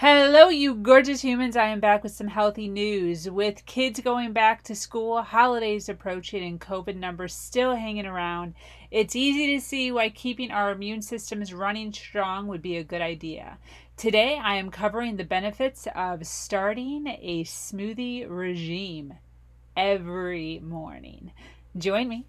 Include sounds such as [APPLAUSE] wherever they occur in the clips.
Hello, you gorgeous humans. I am back with some healthy news. With kids going back to school, holidays approaching, and COVID numbers still hanging around, it's easy to see why keeping our immune systems running strong would be a good idea. Today, I am covering the benefits of starting a smoothie regime every morning. Join me.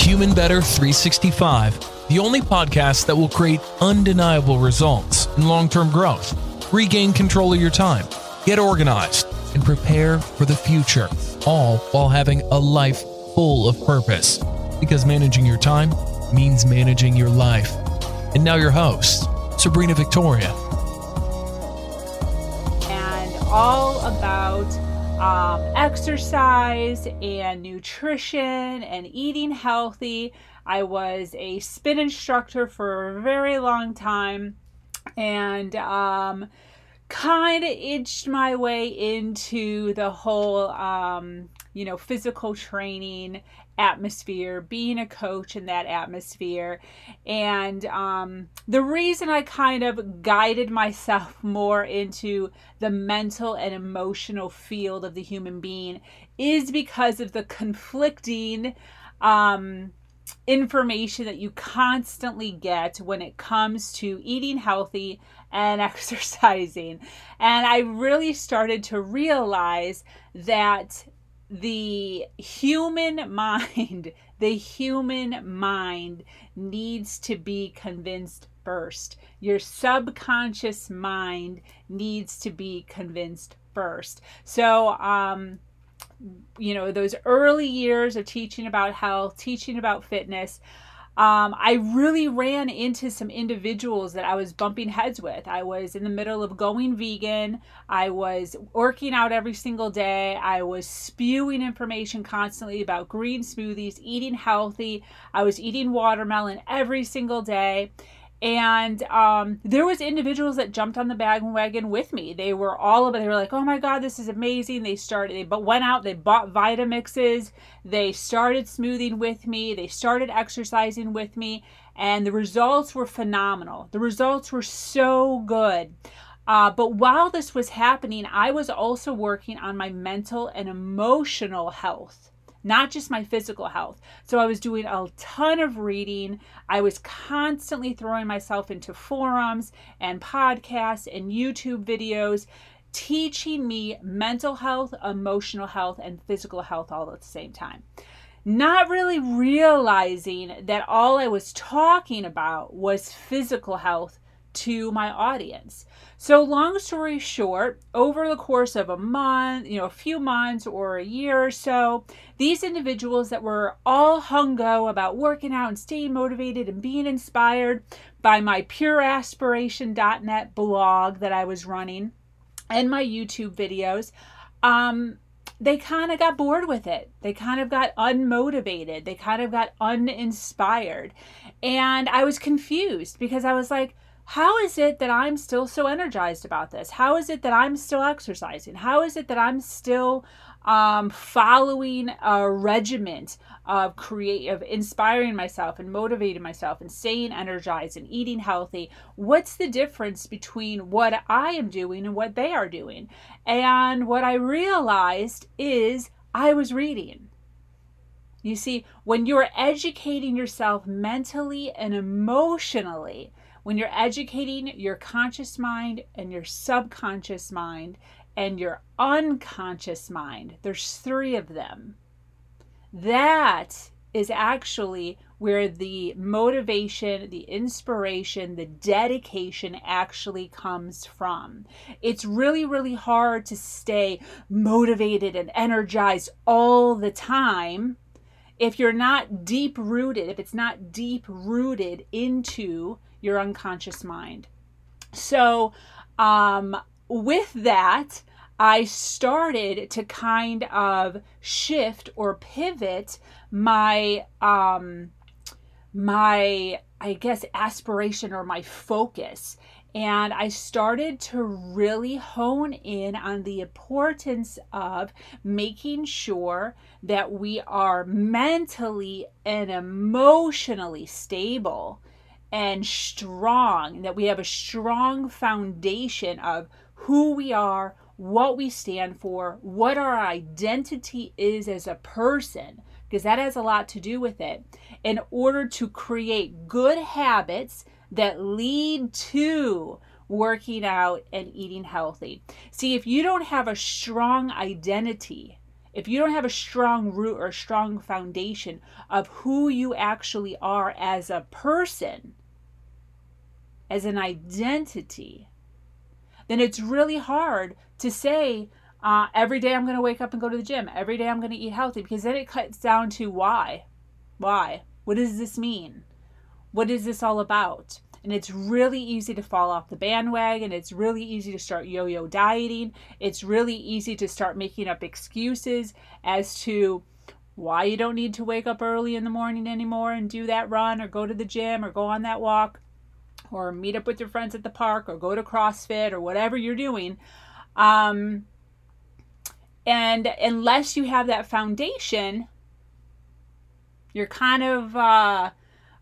Human Better 365, the only podcast that will create undeniable results in long term growth, regain control of your time, get organized, and prepare for the future, all while having a life full of purpose. Because managing your time means managing your life. And now, your host, Sabrina Victoria. And all about um, exercise and nutrition and eating healthy. I was a spin instructor for a very long time and um, kind of inched my way into the whole, um, you know, physical training atmosphere, being a coach in that atmosphere. And um, the reason I kind of guided myself [LAUGHS] more into the mental and emotional field of the human being is because of the conflicting um, information that you constantly get when it comes to eating healthy and [LAUGHS] exercising. And I really started to realize that the human [LAUGHS] mind, the human mind needs to be convinced first. Your subconscious mind needs to be convinced first. So, um, you know, those early years of teaching about health, teaching about fitness, um, I really ran into some individuals that I was bumping heads with. I was in the middle of going vegan. I was working out every single day. I was spewing information constantly about green smoothies, eating healthy. I was eating watermelon every single day and um, there was individuals that jumped on the bandwagon with me. They were all of it they were like oh my god this is amazing. They started they but went out they bought vitamixes. They started smoothing with me. They started exercising with me. And the results were phenomenal. The results were so good. Uh, but while this was happening i was also working on my mental and emotional health not just my physical health. So I was doing a ton of reading. I was constantly throwing myself into forums and podcasts and YouTube videos teaching me mental health, emotional health, and physical health all at the same time. Not really realizing that all I was talking about was physical health to my audience. So, long story short, over the course of a month, you know, a few months or a year or so, these individuals that were all hung hungo about working out and staying motivated and being inspired by my pureaspiration.net blog that I was running and my YouTube videos, um, they kind of got bored with it. They kind of got unmotivated. They kind of got uninspired. And I was confused because I was like, how is it that I'm still so energized about this? How is it that I'm still exercising? How is it that I'm still um, following a regiment of create of inspiring myself and motivating myself and staying energized and eating healthy? What's the difference between what I am doing and what they are doing? And what I realized is I was reading. You see, when you're educating yourself mentally and emotionally, when you're educating your conscious mind and your subconscious mind and your unconscious mind, there's three of them. That is actually where the motivation, the inspiration, the dedication actually comes from. It's really, really hard to stay motivated and energized all the time if you're not deep rooted, if it's not deep rooted into your unconscious mind. So, um, with that, I started to kind of shift or pivot my um, my I guess aspiration or my focus and I started to really hone in on the importance of making sure that we are mentally and emotionally stable and strong, that we have a strong foundation of who we are, what we stand for, what our identity is as a person, because that has a lot to do with it, in order to create good habits that lead to working out and eating healthy. See, if you don't have a strong identity, if you don't have a strong root or a strong foundation of who you actually are as a person, as an identity, then it's really hard to say, uh, every day I'm going to wake up and go to the gym. Every day I'm going to eat healthy because then it cuts down to why? Why? What does this mean? What is this all about? And it's really easy to fall off the bandwagon. It's really easy to start yo yo dieting. It's really easy to start making up excuses as to why you don't need to wake up early in the morning anymore and do that run or go to the gym or go on that walk or meet up with your friends at the park or go to CrossFit or whatever you're doing. Um, and unless you have that foundation, you're kind of uh,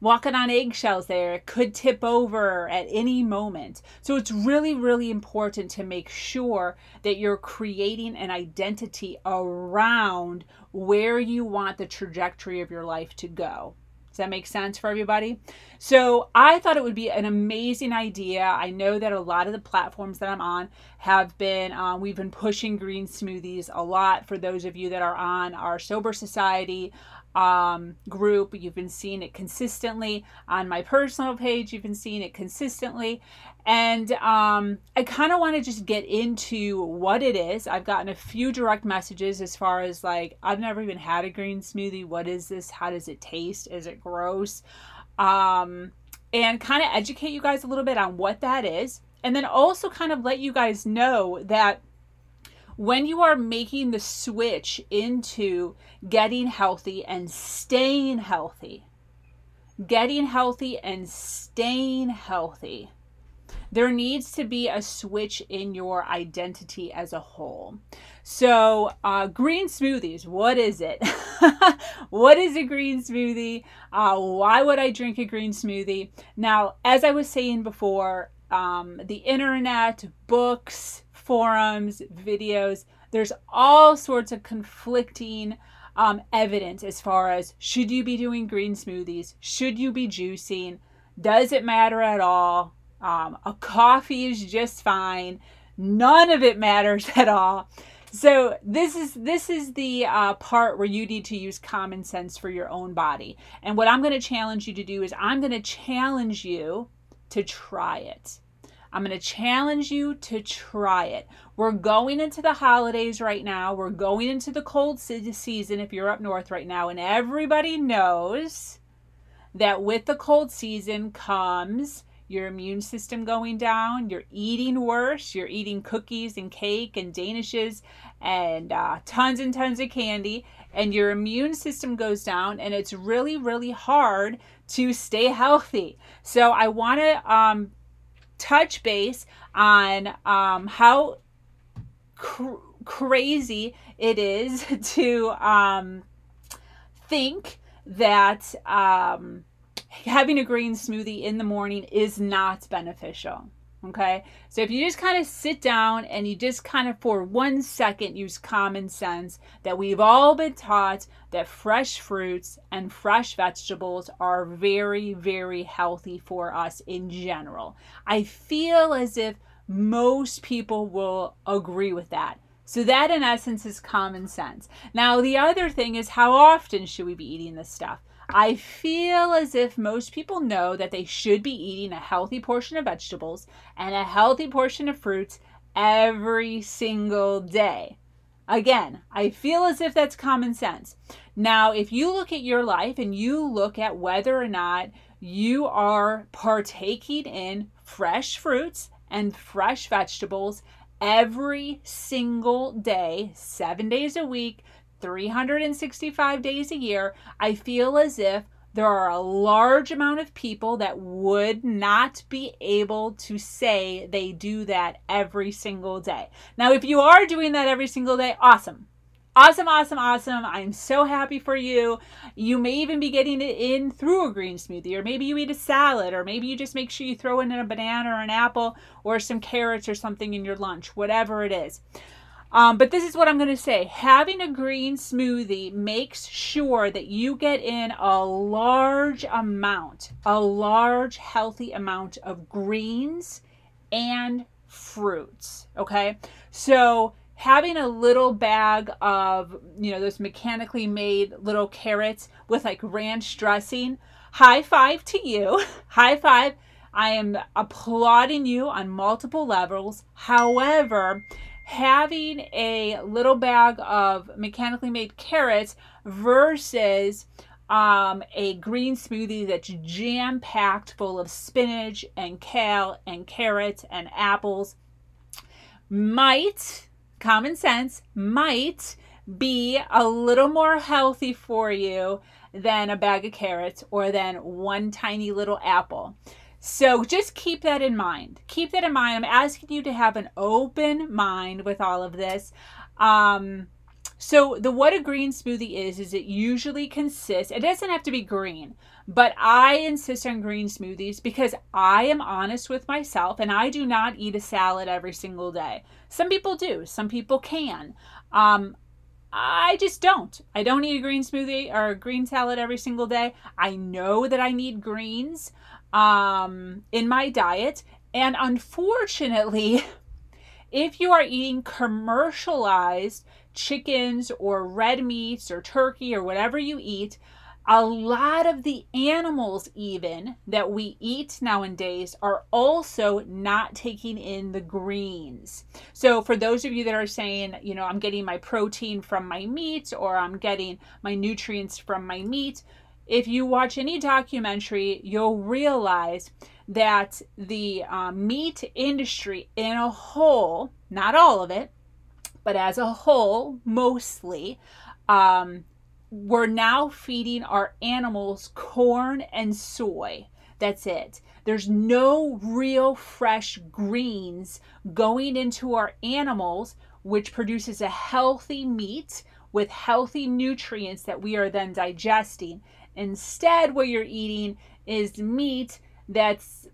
walking on eggshells there. It could tip over at any moment. So it's really, really important to make sure that you're creating an identity around where you want the trajectory of your life to go. Does that make sense for everybody? So I thought it would be an amazing idea. I know that a lot of the platforms that I'm on have been, um, we've been pushing green smoothies a lot for those of you that are on our Sober Society um, group. You've been seeing it consistently on my personal page. You've been seeing it consistently. And um, I kind of want to just get into what it is. I've gotten a few direct messages as far as like, I've never even had a green smoothie. What is this? How does it taste? Is it gross? Um, and kind of educate you guys a little bit on what that is. And then also kind of let you guys know that when you are making the switch into getting healthy and staying healthy, getting healthy and staying healthy, there needs to be a switch in your identity as a whole. So, uh, green smoothies, what is it? [LAUGHS] what is a green smoothie? Uh, why would I drink a green smoothie? Now, as I was saying before, um, the internet, books, forums, videos. There's all sorts of conflicting um, evidence as far as should you be doing green smoothies? Should you be juicing? Does it matter at all? Um, a coffee is just fine. None of it matters [LAUGHS] at all. So this is this is the uh, part where you need to use common sense for your own body. And what I'm going to challenge you to do is I'm going to challenge you to try it. I'm going to challenge you to try it. We're going into the holidays right now. We're going into the cold season if you're up north right now. And everybody knows that with the cold season comes your immune system going down, you're eating worse, you're eating cookies and cake and danishes and uh, tons and tons of candy, and your immune system goes down, and it's really, really hard to stay [LAUGHS] healthy. So, I want to um, touch base on um, how cr- crazy it is [LAUGHS] to um, think that um, having a green smoothie in the morning is not beneficial. Okay. So if you just kind of sit down and you just kind of for one second use common sense that we've all been taught that fresh fruits and fresh vegetables are very, very healthy for us in general. I feel as if most people will agree with that. So that in essence is common sense. Now the other thing is how often should we be eating this stuff? I feel as if most people know that they should be eating a healthy portion of vegetables and a healthy portion of fruits every single day. Again, I feel as if that's common sense. Now, if you look at your life and you look at whether or not you are partaking in fresh fruits and fresh vegetables every single day, seven days a week, 365 days a year, I feel as if there are a large amount of people that would not be able to say they do that every single day. Now, if you are doing that every single day, awesome. Awesome, awesome, awesome. I'm so happy for you. You may even be getting it in through a green smoothie, or maybe you eat a salad, or maybe you just make sure you throw in a banana or an apple or some carrots or something in your lunch, whatever it is. Um, but this is what I'm going to say having a green smoothie makes sure that you get in a large amount, a large, healthy amount of greens and fruits. Okay. So, having a little bag of, you know, those mechanically made little carrots with like ranch dressing, high five to you. [LAUGHS] high five. I am applauding you on multiple levels. However, having a little bag of mechanically made carrots versus um, a green smoothie that's jam packed full of spinach and kale and carrots and apples might, common sense, might be a little more healthy for you than a bag of carrots or than one tiny little apple. So just keep that in mind. Keep that in mind. I'm asking you to have an open mind with all of this. Um, so the what a green smoothie is is it usually consists. It doesn't have to be green, but I insist on green smoothies because I am honest with myself and I do not eat a salad every single day. Some people do. Some people can. Um, I just don't. I don't eat a green smoothie or a green salad every single day. I know that I need greens um, in my diet. And unfortunately, [LAUGHS] if you are eating commercialized chickens or red meats or turkey or whatever you eat, a lot of the animals, even that we eat nowadays, are also not taking in the greens. So, for those of you that are saying, you know, I'm getting my protein from my meat or I'm getting my nutrients from my meat, if you watch any documentary, you'll realize that the uh, meat industry in a whole, not all of it, but as a whole, mostly, um, we're now feeding our animals corn and soy. That's it. There's no real fresh greens going into our animals, which produces a healthy meat with healthy nutrients that we are then digesting. Instead, what you're eating is meat that's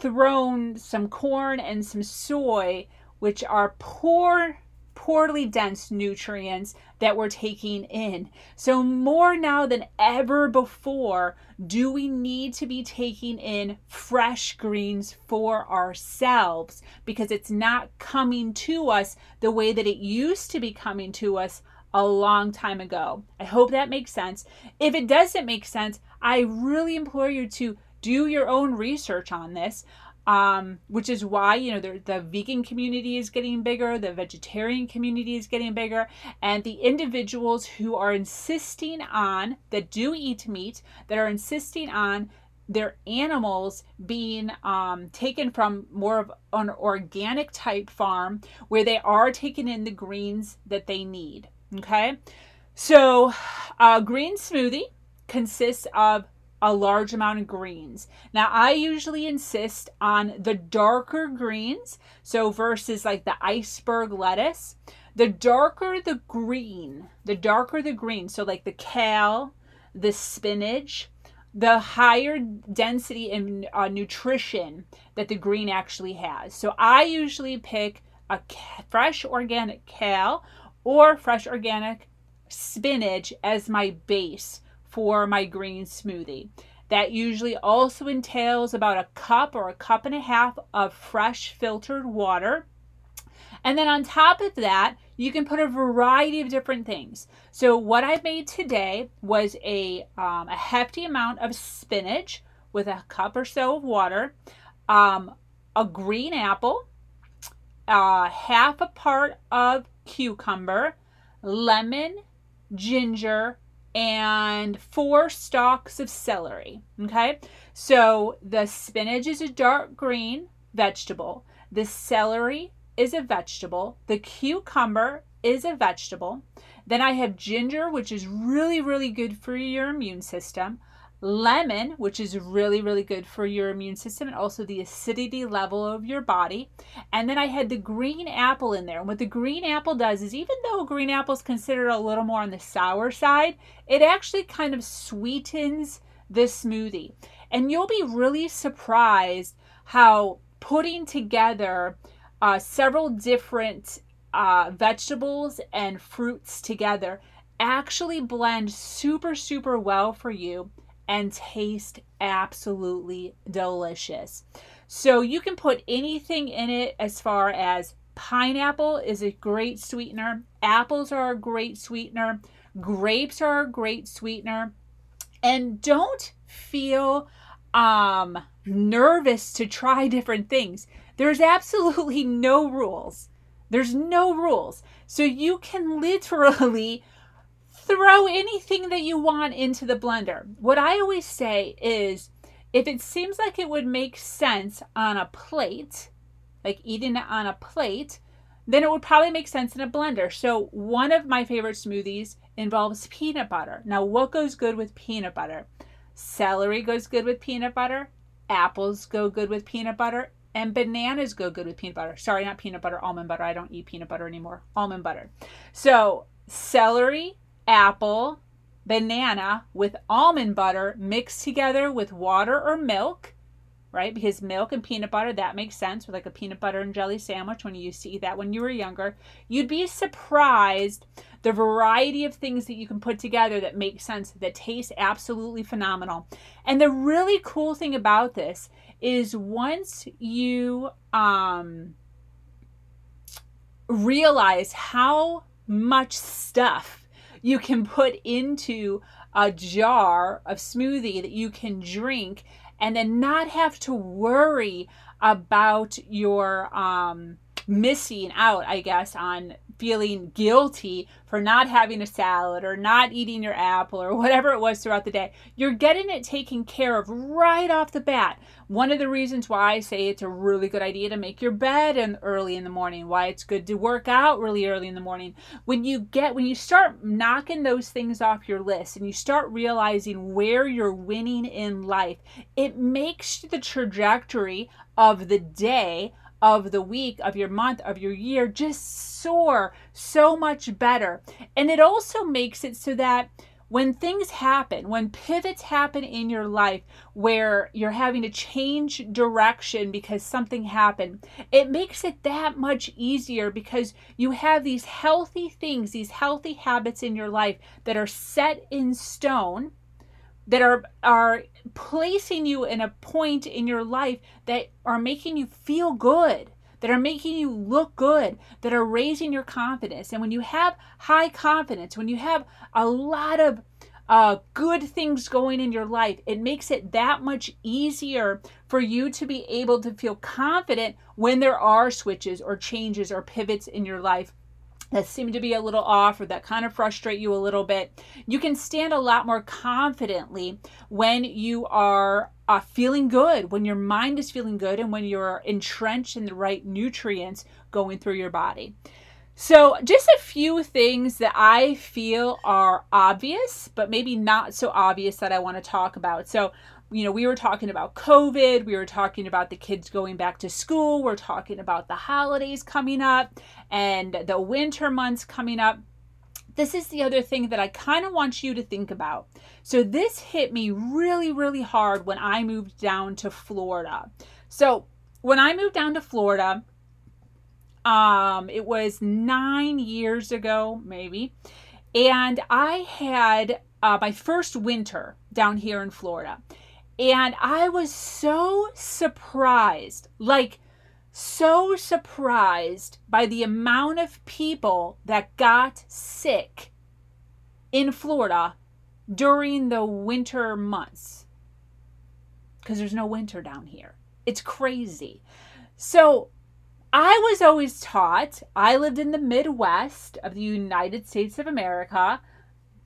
thrown some corn and some soy, which are poor, poorly dense nutrients that we're taking in. So, more now than ever before, do we need to be taking in fresh greens for ourselves because it's not coming to us the way that it used to be coming to us a long time ago. I hope that makes sense. If it doesn't make sense, I really implore you to do your own research on this. Um, which is why you know the, the vegan community is getting bigger, the vegetarian community is getting bigger, and the individuals who are insisting on that do eat meat, that are insisting on their animals being um, taken from more of an organic type farm where they are taking in the greens that they need. Okay, so a green smoothie consists of a large amount of greens. Now, I usually insist on the darker greens, so versus like the iceberg lettuce. The darker the green, the darker the green, so like the kale, the spinach, the higher density and uh, nutrition that the green actually has. So I usually pick a fresh organic kale or fresh organic spinach as my base for my green smoothie. That usually also entails about a cup or a cup and a half of fresh filtered water. And then on top of that, you can put a variety of different things. So what I made today was a, um, a hefty amount of spinach with a cup or so of water, um, a green apple, uh, half a part of cucumber, lemon, ginger, and four stalks of celery. Okay, so the spinach is a dark green vegetable, the celery is a vegetable, the cucumber is a vegetable. Then I have ginger, which is really, really good for your immune system. Lemon, which is really, really good for your immune system and also the acidity level of your body. And then I had the green apple in there. And what the green apple does is, even though green apple is considered a little more on the sour side, it actually kind of sweetens the smoothie. And you'll be really surprised how putting together uh, several different uh, vegetables and fruits together actually blend super, super well for you and taste absolutely delicious. So you can put anything in it as far as pineapple is a great sweetener, apples are a great sweetener, grapes are a great sweetener. And don't feel um nervous to try [LAUGHS] different things. There's absolutely no rules. There's no rules. So you can literally throw anything that you want into the blender. What I always say is if it seems like it would make sense on a plate, like eating it on a plate, then it would probably make sense in a blender. So, one of my favorite smoothies involves peanut butter. Now, what goes good with peanut butter? Celery goes good with peanut butter, apples go good with peanut butter, and bananas go good with peanut butter. Sorry, not peanut butter, almond butter. I don't eat peanut butter anymore. Almond butter. So, celery, apple, banana with almond butter mixed together with water or milk, right? Because milk and peanut butter, that makes sense with like a peanut butter and jelly sandwich when you used to eat that when you were younger. You'd be surprised the variety of things that you can put together that make sense, that taste absolutely phenomenal. And the really cool thing about this is once you um, realize how much stuff you can put into a jar of smoothie that you can drink and then not have to worry about your um, missing out, I guess, on feeling guilty for not having a salad or not eating your apple or whatever it was throughout the day. You're getting it taken care of right off the bat. One of the reasons why I say it's a really good idea to make your bed in early in the morning, why it's good to work out really early in the morning. When you get when you start knocking those things off your list and you start realizing where you're winning in life, it makes the trajectory of the day of the week, of your month, of your year just soar so much better. And it also makes it so that when things happen, when pivots happen in your life where you're having to change direction because something happened, it makes it that much easier because you have these healthy things, these healthy habits in your life that are set in stone that are are placing you in a point in your life that are making you feel good that are making you look good that are raising your confidence. And when you have high confidence when you have a lot of uh, good things going in your life, it makes it that much easier for you to be able to feel confident when there are switches or changes or pivots in your life that seem to be a little off or that kind of frustrate you a little bit, you can stand a lot more confidently when you are uh, feeling good, when your mind is feeling good, and when you're entrenched in the right nutrients going through your body. So, just a few things that I feel are obvious, but maybe not so obvious that I want to talk about. So, you know, we were talking about COVID, we were talking about the kids going back to school, we're talking about the holidays coming up and the winter months coming up. This is the other thing that I kind of want you to think about. So, this hit me really, really hard when I moved down to Florida. So, when I moved down to Florida, um, it was nine years ago, maybe, and I had uh, my first winter down here in Florida. And I was so surprised, like, so surprised by the amount of people that got sick in Florida during the winter months. Because there's no winter down here. It's crazy. So I was always taught, I lived in the Midwest of the United States of America,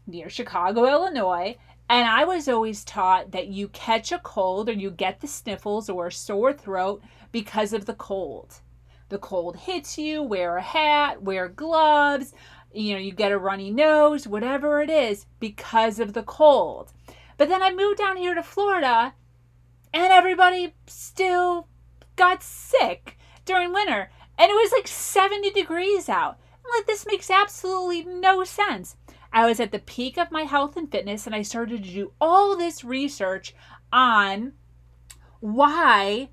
near Chicago, Illinois, and I was always taught that you catch a cold or you get the sniffles or a sore throat because of the cold. The cold hits you, wear a hat, wear gloves, you know, you get a runny nose, whatever it is, because of the cold. But then I moved down here to Florida and everybody still got sick during winter. And it was like 70 degrees out. I'm like, this makes absolutely no sense. I was at the peak of my health and fitness, and I started to do all this research on why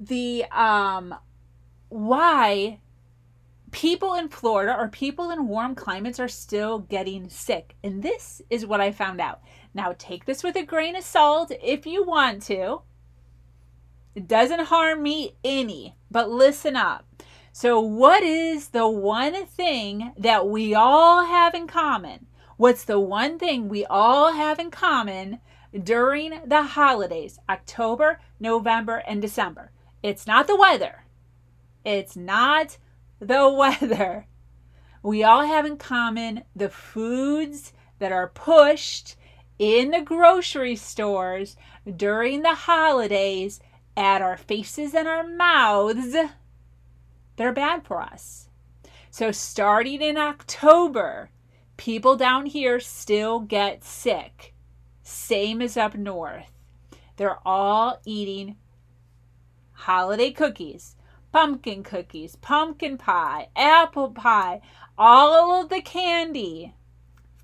the um why people in Florida or people in warm climates are still getting sick. And this is what I found out. Now, take this with a grain of salt if you want to. It doesn't harm me any, but listen up. So, what is the one thing that we all have in common? What's the one thing we all have in common during the holidays, October, November, and December? It's not the weather. It's not the [LAUGHS] weather. We all have in common the foods that are pushed in the grocery stores during the holidays at our faces and our mouths They're bad for us. So, starting in October, people down here still get sick, same as up north. They're all eating holiday cookies, pumpkin cookies, pumpkin pie, apple pie, all of the candy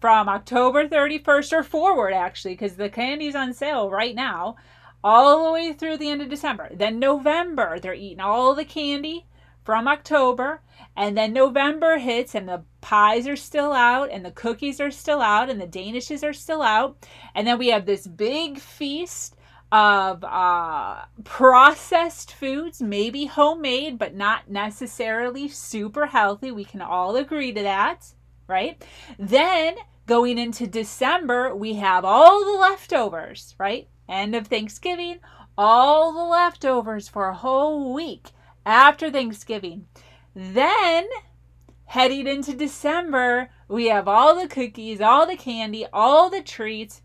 from October 31st or forward, actually, because the candy's on sale right now, all the way through the end of December. Then November, they're eating all the candy from October. And then November hits, and the pies are still out, and the cookies are still out, and the Danishes are still out. And then we have this big feast of uh, processed foods, maybe homemade, but not necessarily super healthy. We can all agree to that, right? Then going into December, we have all the leftovers, right? End of Thanksgiving, all the leftovers for a whole week after Thanksgiving. Then, heading into December, we have all the cookies, all the candy, all the treats,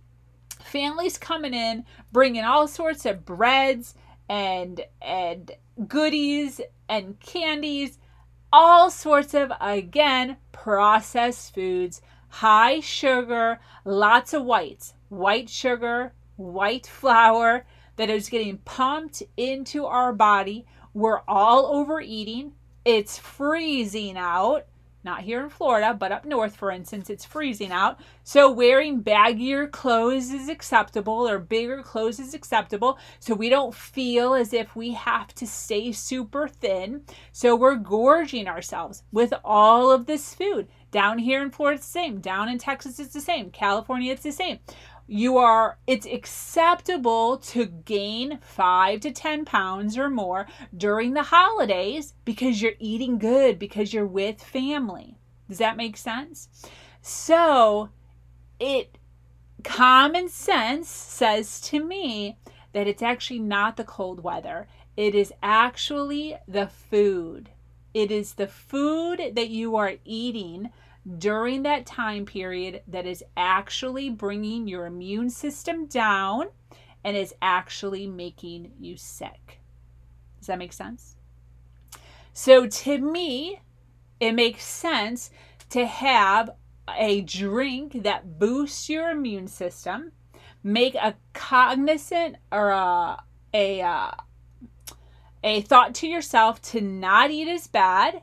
families coming in, bringing all sorts of breads and and goodies and candies, all sorts of again processed foods, high sugar, lots of whites, white sugar, white flour that is getting pumped into our body. We're all overeating. It's freezing out not here in Florida, but up north, for instance, it's freezing out. So wearing baggier clothes is acceptable or bigger clothes is acceptable. So we don't feel as if we have to stay super thin. So we're gorging ourselves with all of this food. Down here in Florida, it's the same. Down in Texas, it's the same. California, it's the same you are it's acceptable to gain 5 to 10 pounds or more during the holidays because you're eating good because you're with family. Does that make sense? So it common sense says to me that it's actually not the cold weather. It is actually the food. It is the food that you are eating during that time period that is actually bringing your immune system down and is actually making you sick. Does that make sense? So, to me, it makes sense to have a drink that boosts your immune system, make a cognizant or a, a, a thought to yourself to not eat as bad,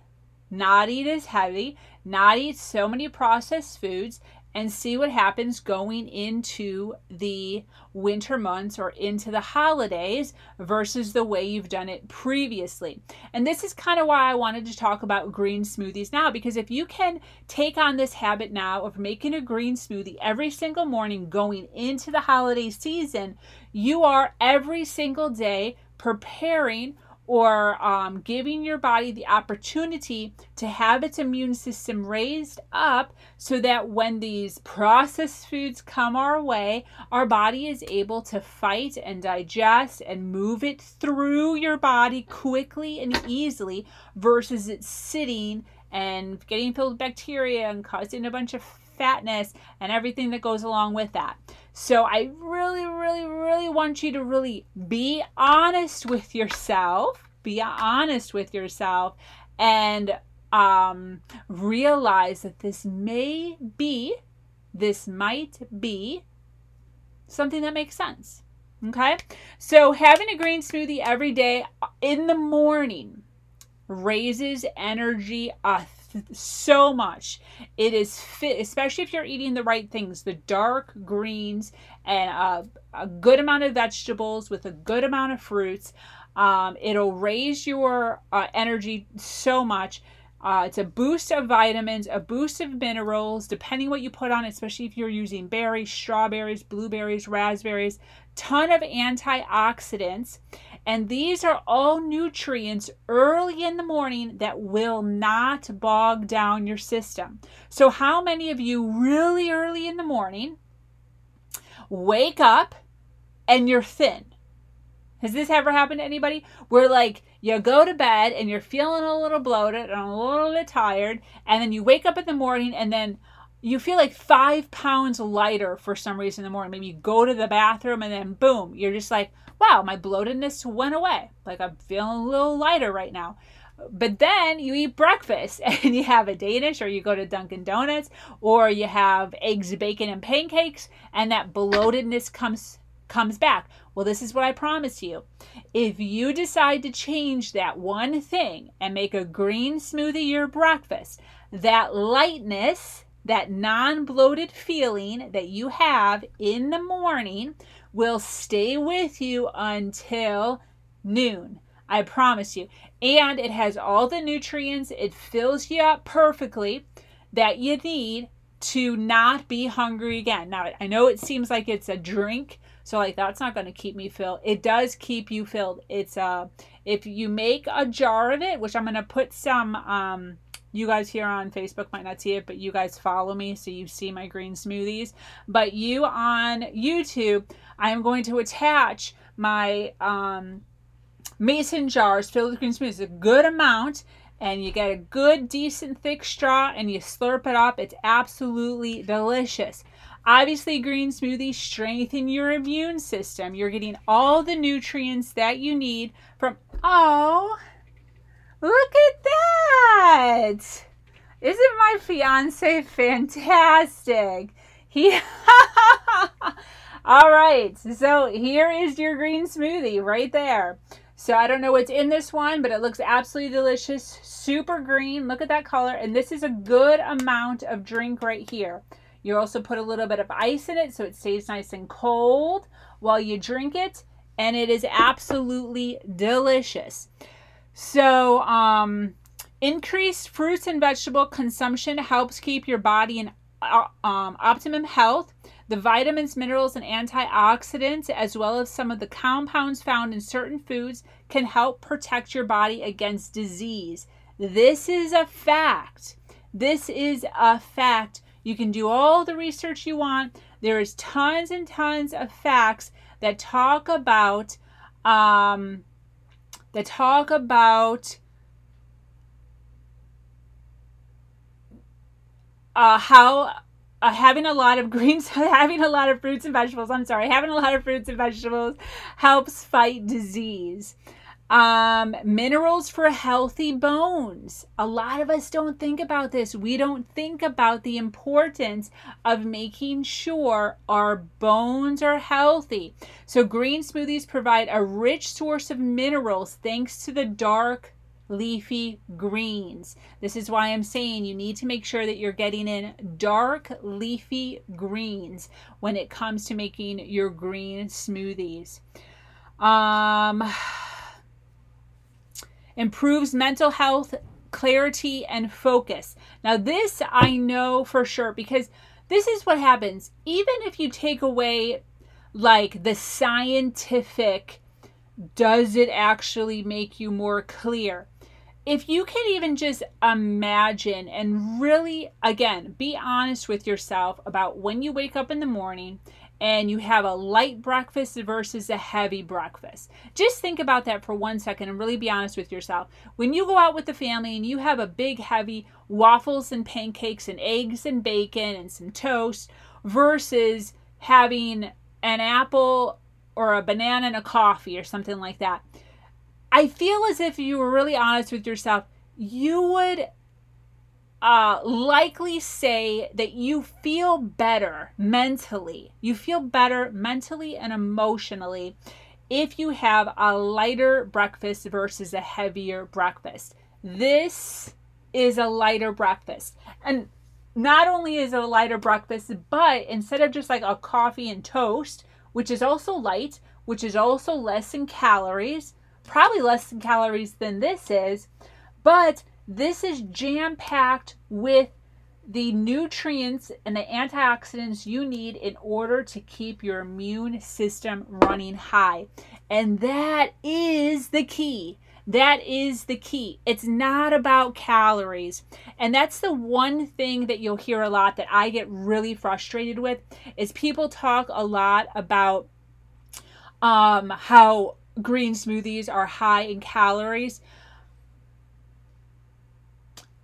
not eat as heavy, not eat so many processed foods, and see what happens going into the winter months or into the holidays versus the way you've done it previously. And this is kind of why I wanted to talk about green smoothies now because if you can take on this habit now of making a green smoothie every single morning going into the holiday season, you are every single day preparing or um, giving your body the opportunity to have its immune system raised up so that when these processed foods come our way, our body is able to fight and digest and move it through your body quickly and easily versus it sitting and getting filled with bacteria and causing a bunch of fatness and everything that goes along with that. So I really, really, really want you to really be honest with yourself, be honest with yourself, and um, realize that this may be, this might be something that makes sense. Okay? So having a green smoothie every day in the morning raises energy uh, so much. It is fit, especially if you're eating the right things, the dark greens and a, a good amount of vegetables with a good amount of fruits. Um, it'll raise your uh, energy so much. Uh, it's a boost of vitamins, a boost of minerals, depending what you put on, especially if you're using berries, strawberries, blueberries, raspberries, ton of antioxidants. And these are all nutrients early in the morning that will not bog down your system. So, how many of you really early in the morning wake up and you're thin? Has this ever happened to anybody? Where like you go to bed and you're feeling a little bloated and a little bit tired, and then you wake up in the morning and then you feel like five pounds lighter for some reason in the morning. Maybe you go to the bathroom and then boom, you're just like, wow, my bloatedness went away. Like I'm feeling a little lighter right now. But then you eat breakfast [LAUGHS] and you have a Danish or you go to Dunkin' Donuts or you have eggs, bacon, and pancakes, and that bloatedness comes comes back. Well, this is what I promise you. If you decide to change that one thing and make a green smoothie your breakfast, that lightness, that non bloated feeling that you have in the morning will stay with you until noon. I promise you. And it has all the nutrients, it fills you up perfectly that you need to not be hungry again. Now, I know it seems like it's a drink, so like that's not going to keep me filled. It does keep you filled. It's uh if you make a jar of it, which I'm going to put some um you guys here on Facebook might not see it, but you guys follow me, so you see my green smoothies. But you on YouTube, I am going to attach my um, mason jars filled with green smoothies, a good amount, and you get a good, decent, thick straw, and you slurp it up. It's absolutely delicious. Obviously, green smoothies strengthen your immune system. You're getting all the nutrients that you need from. Oh, Look at that! Isn't my fiance fantastic? He. [LAUGHS] All right, so here is your green smoothie right there. So I don't know what's in this one, but it looks absolutely delicious. Super green. Look at that color. And this is a good amount of drink right here. You also put a little bit of ice in it so it stays nice and cold while you drink it. And it is absolutely delicious. So, um, increased fruits and vegetable consumption helps keep your body in uh, um, optimum health. The vitamins, minerals, and antioxidants, as well as some of the compounds found in certain foods, can help protect your body against disease. This is a fact. This is a fact. You can do all the research you want. There is tons and tons of facts that talk about um, that talk about uh, how uh, having a lot of [LAUGHS] greens, having a lot of fruits and vegetables, I'm sorry, having a lot of fruits and vegetables helps fight disease. Um, minerals for healthy bones. A lot of us don't think about this. We don't think about the importance of making sure our bones are healthy. So, green smoothies provide a rich source of minerals thanks to the dark leafy greens. This is why I'm saying you need to make sure that you're getting in dark leafy greens when it comes to making your green smoothies. Um, improves mental health, clarity, and focus. Now, this I know for sure because this is what happens. Even if you take away like the scientific, does it actually make you more clear? If you can even just imagine and really, again, be honest with yourself about when you wake up in the morning and you have a light breakfast versus a heavy breakfast. Just think about that for one second and really be honest with yourself. When you go out with the family and you have a big, heavy waffles and pancakes and eggs and bacon and some toast versus having an apple or a banana and a coffee or something like that. I feel as if you were really honest with yourself, you would uh, likely say that you feel better mentally. You feel better mentally and emotionally if you have a lighter breakfast versus a heavier breakfast. This is a lighter breakfast. And not only is it a lighter breakfast, but instead of just like a coffee and toast, which is also light, which is also less in calories, probably less in calories than this is, but this is jam packed with the nutrients and the antioxidants you need in order to keep your immune system running high. And that is the key. That is the key. It's not about calories. And that's the one thing that you'll hear a lot that I get really frustrated with is people talk a lot about um, how green smoothies are high in calories.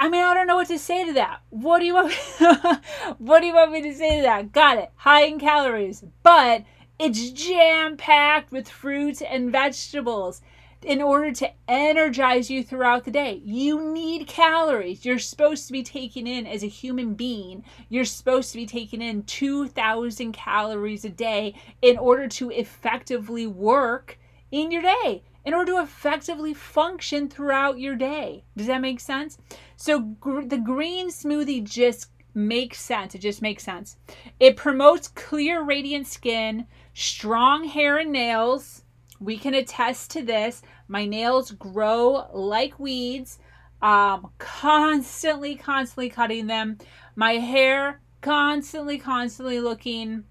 I mean, I don't know what to say to that. What do you want? [LAUGHS] what do you want me to say to that? Got it. High in calories, but it's jam packed with fruits and vegetables in order to energize you throughout the day. You need calories. You're supposed to be taking in, as a human being, you're supposed to be taking in 2,000 calories a day in order to effectively work in your day in order to effectively function throughout your day. Does that make sense? So gr- the green smoothie just makes sense. It just makes sense. It promotes clear, radiant skin, strong hair and nails. We can attest to this. My nails grow like weeds. Um, constantly, constantly cutting them. My hair constantly, constantly looking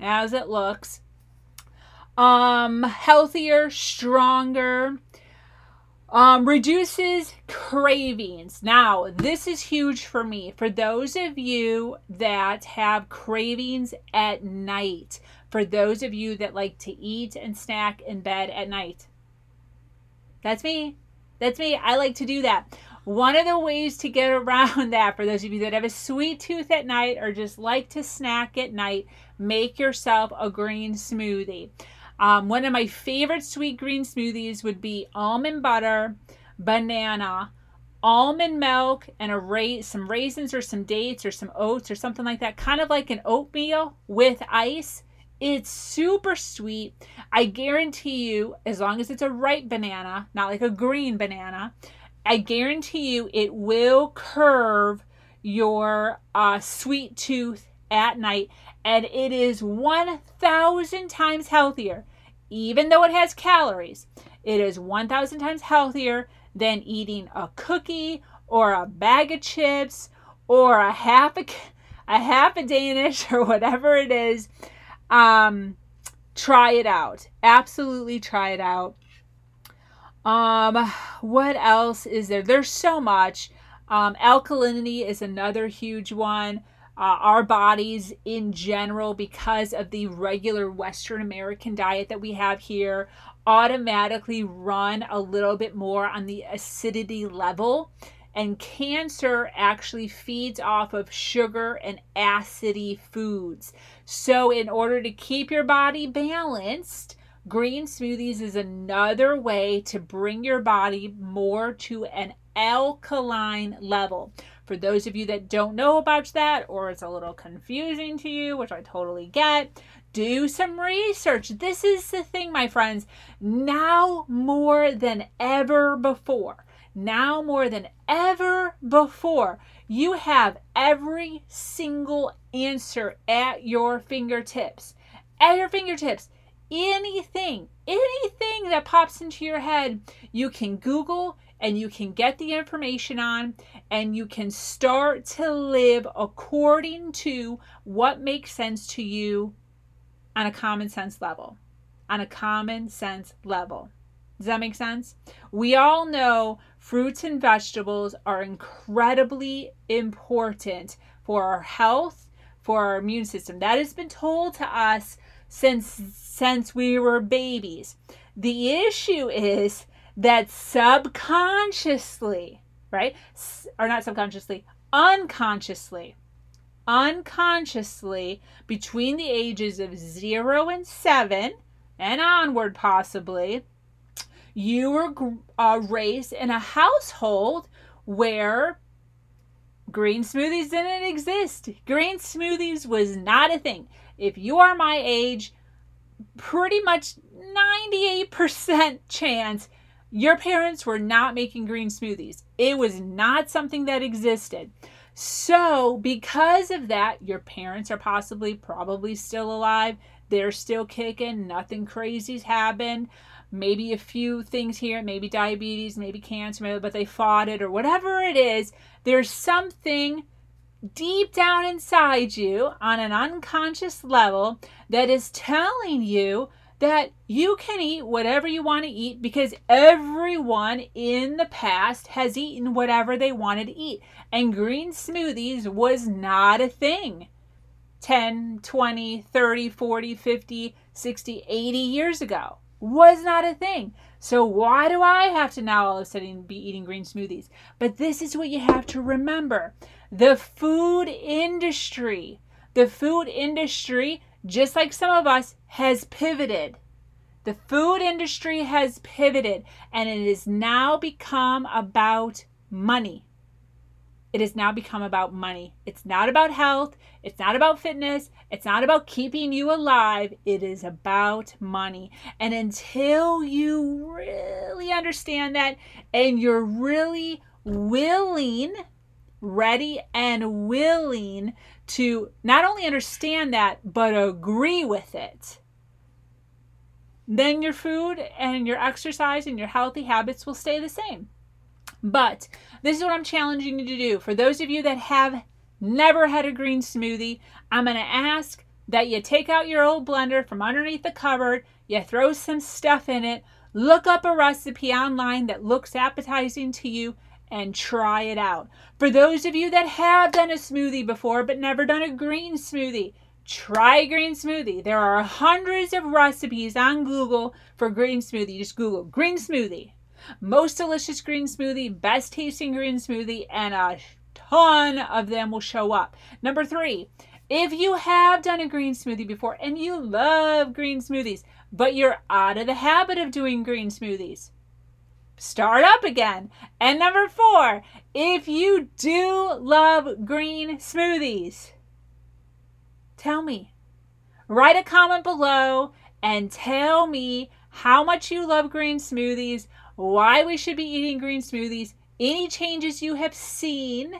as it looks um, healthier, stronger, um, reduces cravings. Now, this is huge for me. For those of you that have cravings at night, for those of you that like to eat and snack in bed at night, that's me. That's me. I like to do that. One of the ways to get [LAUGHS] around that, for those of you that have a sweet tooth at night or just like to snack at night, make yourself a green smoothie. Um, one of my favorite sweet green smoothies would be almond butter, banana, almond milk, and a ra- some raisins or some dates or some oats or something like that. Kind of like an oatmeal with ice. It's super sweet. I guarantee you, as long as it's a ripe banana, not like a green banana, I guarantee you it will curve your uh, sweet tooth at night and it is 1000 times healthier. Even though it has calories it is 1000 times healthier than eating a cookie or a bag of chips or a half a, a half a danish [LAUGHS] or whatever it is. Um try it out. Absolutely try it out. Um what else is there? There's so much. Um alkalinity is another huge one uh, our bodies in general, because of the regular Western American diet that we have here, automatically run a little bit more on the acidity level. And cancer actually feeds off of sugar and acidy foods. So, in order to keep your body balanced, green smoothies is another way to bring your body more to an alkaline level. For those of you that don't know about that or it's a little confusing to you, which I totally get, do some research. This is the thing, my friends. Now more than ever before, now more than ever before, you have every single answer at your fingertips. At your fingertips. Anything, anything that pops into your head, you can Google, and you can get the information on and you can start to live according to what makes sense to you on a common sense level. On a common sense level. Does that make sense? We all know fruits and vegetables are incredibly important for our health, for our immune system. That has been told to us since since we were babies. The issue is that subconsciously, right? Or not subconsciously, unconsciously, unconsciously, between the ages of zero and seven and onward, possibly, you were uh, raised in a household where green smoothies didn't exist. Green smoothies was not a thing. If you are my age, pretty much 98% chance your parents were not making green smoothies. It was not something that existed. So, because of that, your parents are possibly probably still alive. They're still kicking. Nothing crazy's happened. Maybe a few things here, maybe diabetes, maybe cancer, maybe, but they fought it or whatever it is. There's something deep down inside you on an unconscious level that is telling you that you can eat whatever you want to eat because everyone in the past has eaten whatever they wanted to eat. And green smoothies was not a thing 10, 20, 30, 40, 50, 60, 80 years ago. Was not a thing. So why do I have to now all of a sudden be eating green smoothies? But this is what you have to remember. The food industry, the food industry just like some of us, has pivoted. The food industry has pivoted and it has now become about money. It has now become about money. It's not about health. It's not about fitness. It's not about keeping you alive. It is about money. And until you really understand that and you're really willing, ready and willing to not only understand that, but agree with it, then your food and your exercise and your healthy habits will stay the same. But this is what I'm challenging you to do. For those of you that have never had a green smoothie, I'm going to ask that you take out your old blender from underneath the cupboard, you throw some stuff in it, look up a recipe online that looks appetizing to you, and try it out. For those of you that have done a smoothie before but never done a green smoothie, try green smoothie. There are hundreds of recipes on Google for green smoothie. Just Google green smoothie. Most delicious green smoothie, best tasting green smoothie, and a ton of them will show up. Number three, if you have done a green smoothie before and you love green smoothies, but you're out of the habit of doing green smoothies, start up again. And number four, if you do love green smoothies, tell me. Write a comment below and tell me how much you love green smoothies, why we should be eating green smoothies, any changes you have seen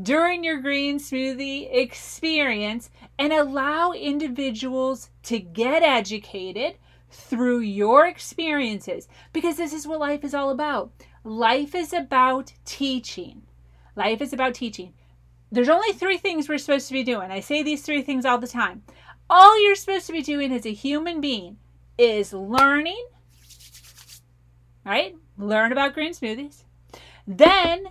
during your green smoothie experience, and allow individuals to get educated through your experiences because this is what life is all about. Life is about teaching. Life is about teaching. There's only three things we're supposed to be doing. I say these three things all the time. All you're supposed to be doing as a human being is learning, right? Learn about green smoothies. Then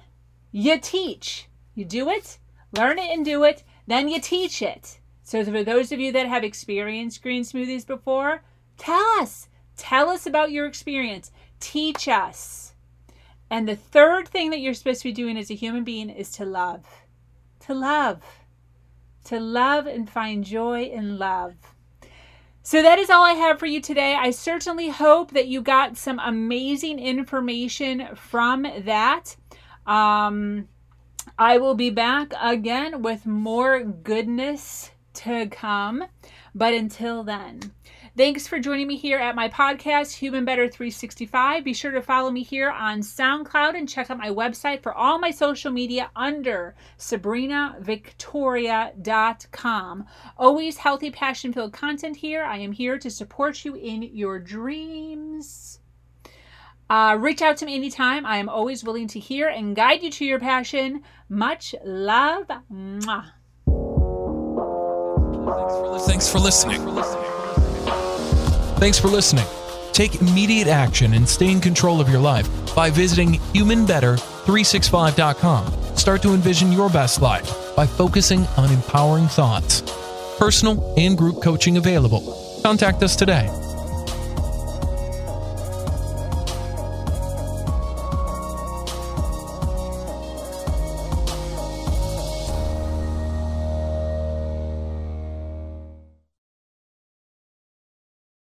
you teach. You do it, learn it, and do it. Then you teach it. So, for those of you that have experienced green smoothies before, Tell us. Tell us about your experience. Teach us. And the third thing that you're supposed to be doing as a human being is to love. To love. To love and find joy in love. So that is all I have for you today. I certainly hope that you got some amazing information from that. Um, I will be back again with more goodness to come. But until then, Thanks for joining me here at my podcast, Human Better 365. Be sure to follow me here on SoundCloud and check out my website for all my social media under sabrinavictoria.com. Always healthy, passion filled content here. I am here to support you in your dreams. Uh, reach out to me anytime. I am always willing to hear and guide you to your passion. Much love. Mwah. Thanks for listening. Thanks for listening. Thanks for listening. Take immediate action and stay in control of your life by visiting humanbetter365.com. Start to envision your best life by focusing on empowering thoughts. Personal and group coaching available. Contact us today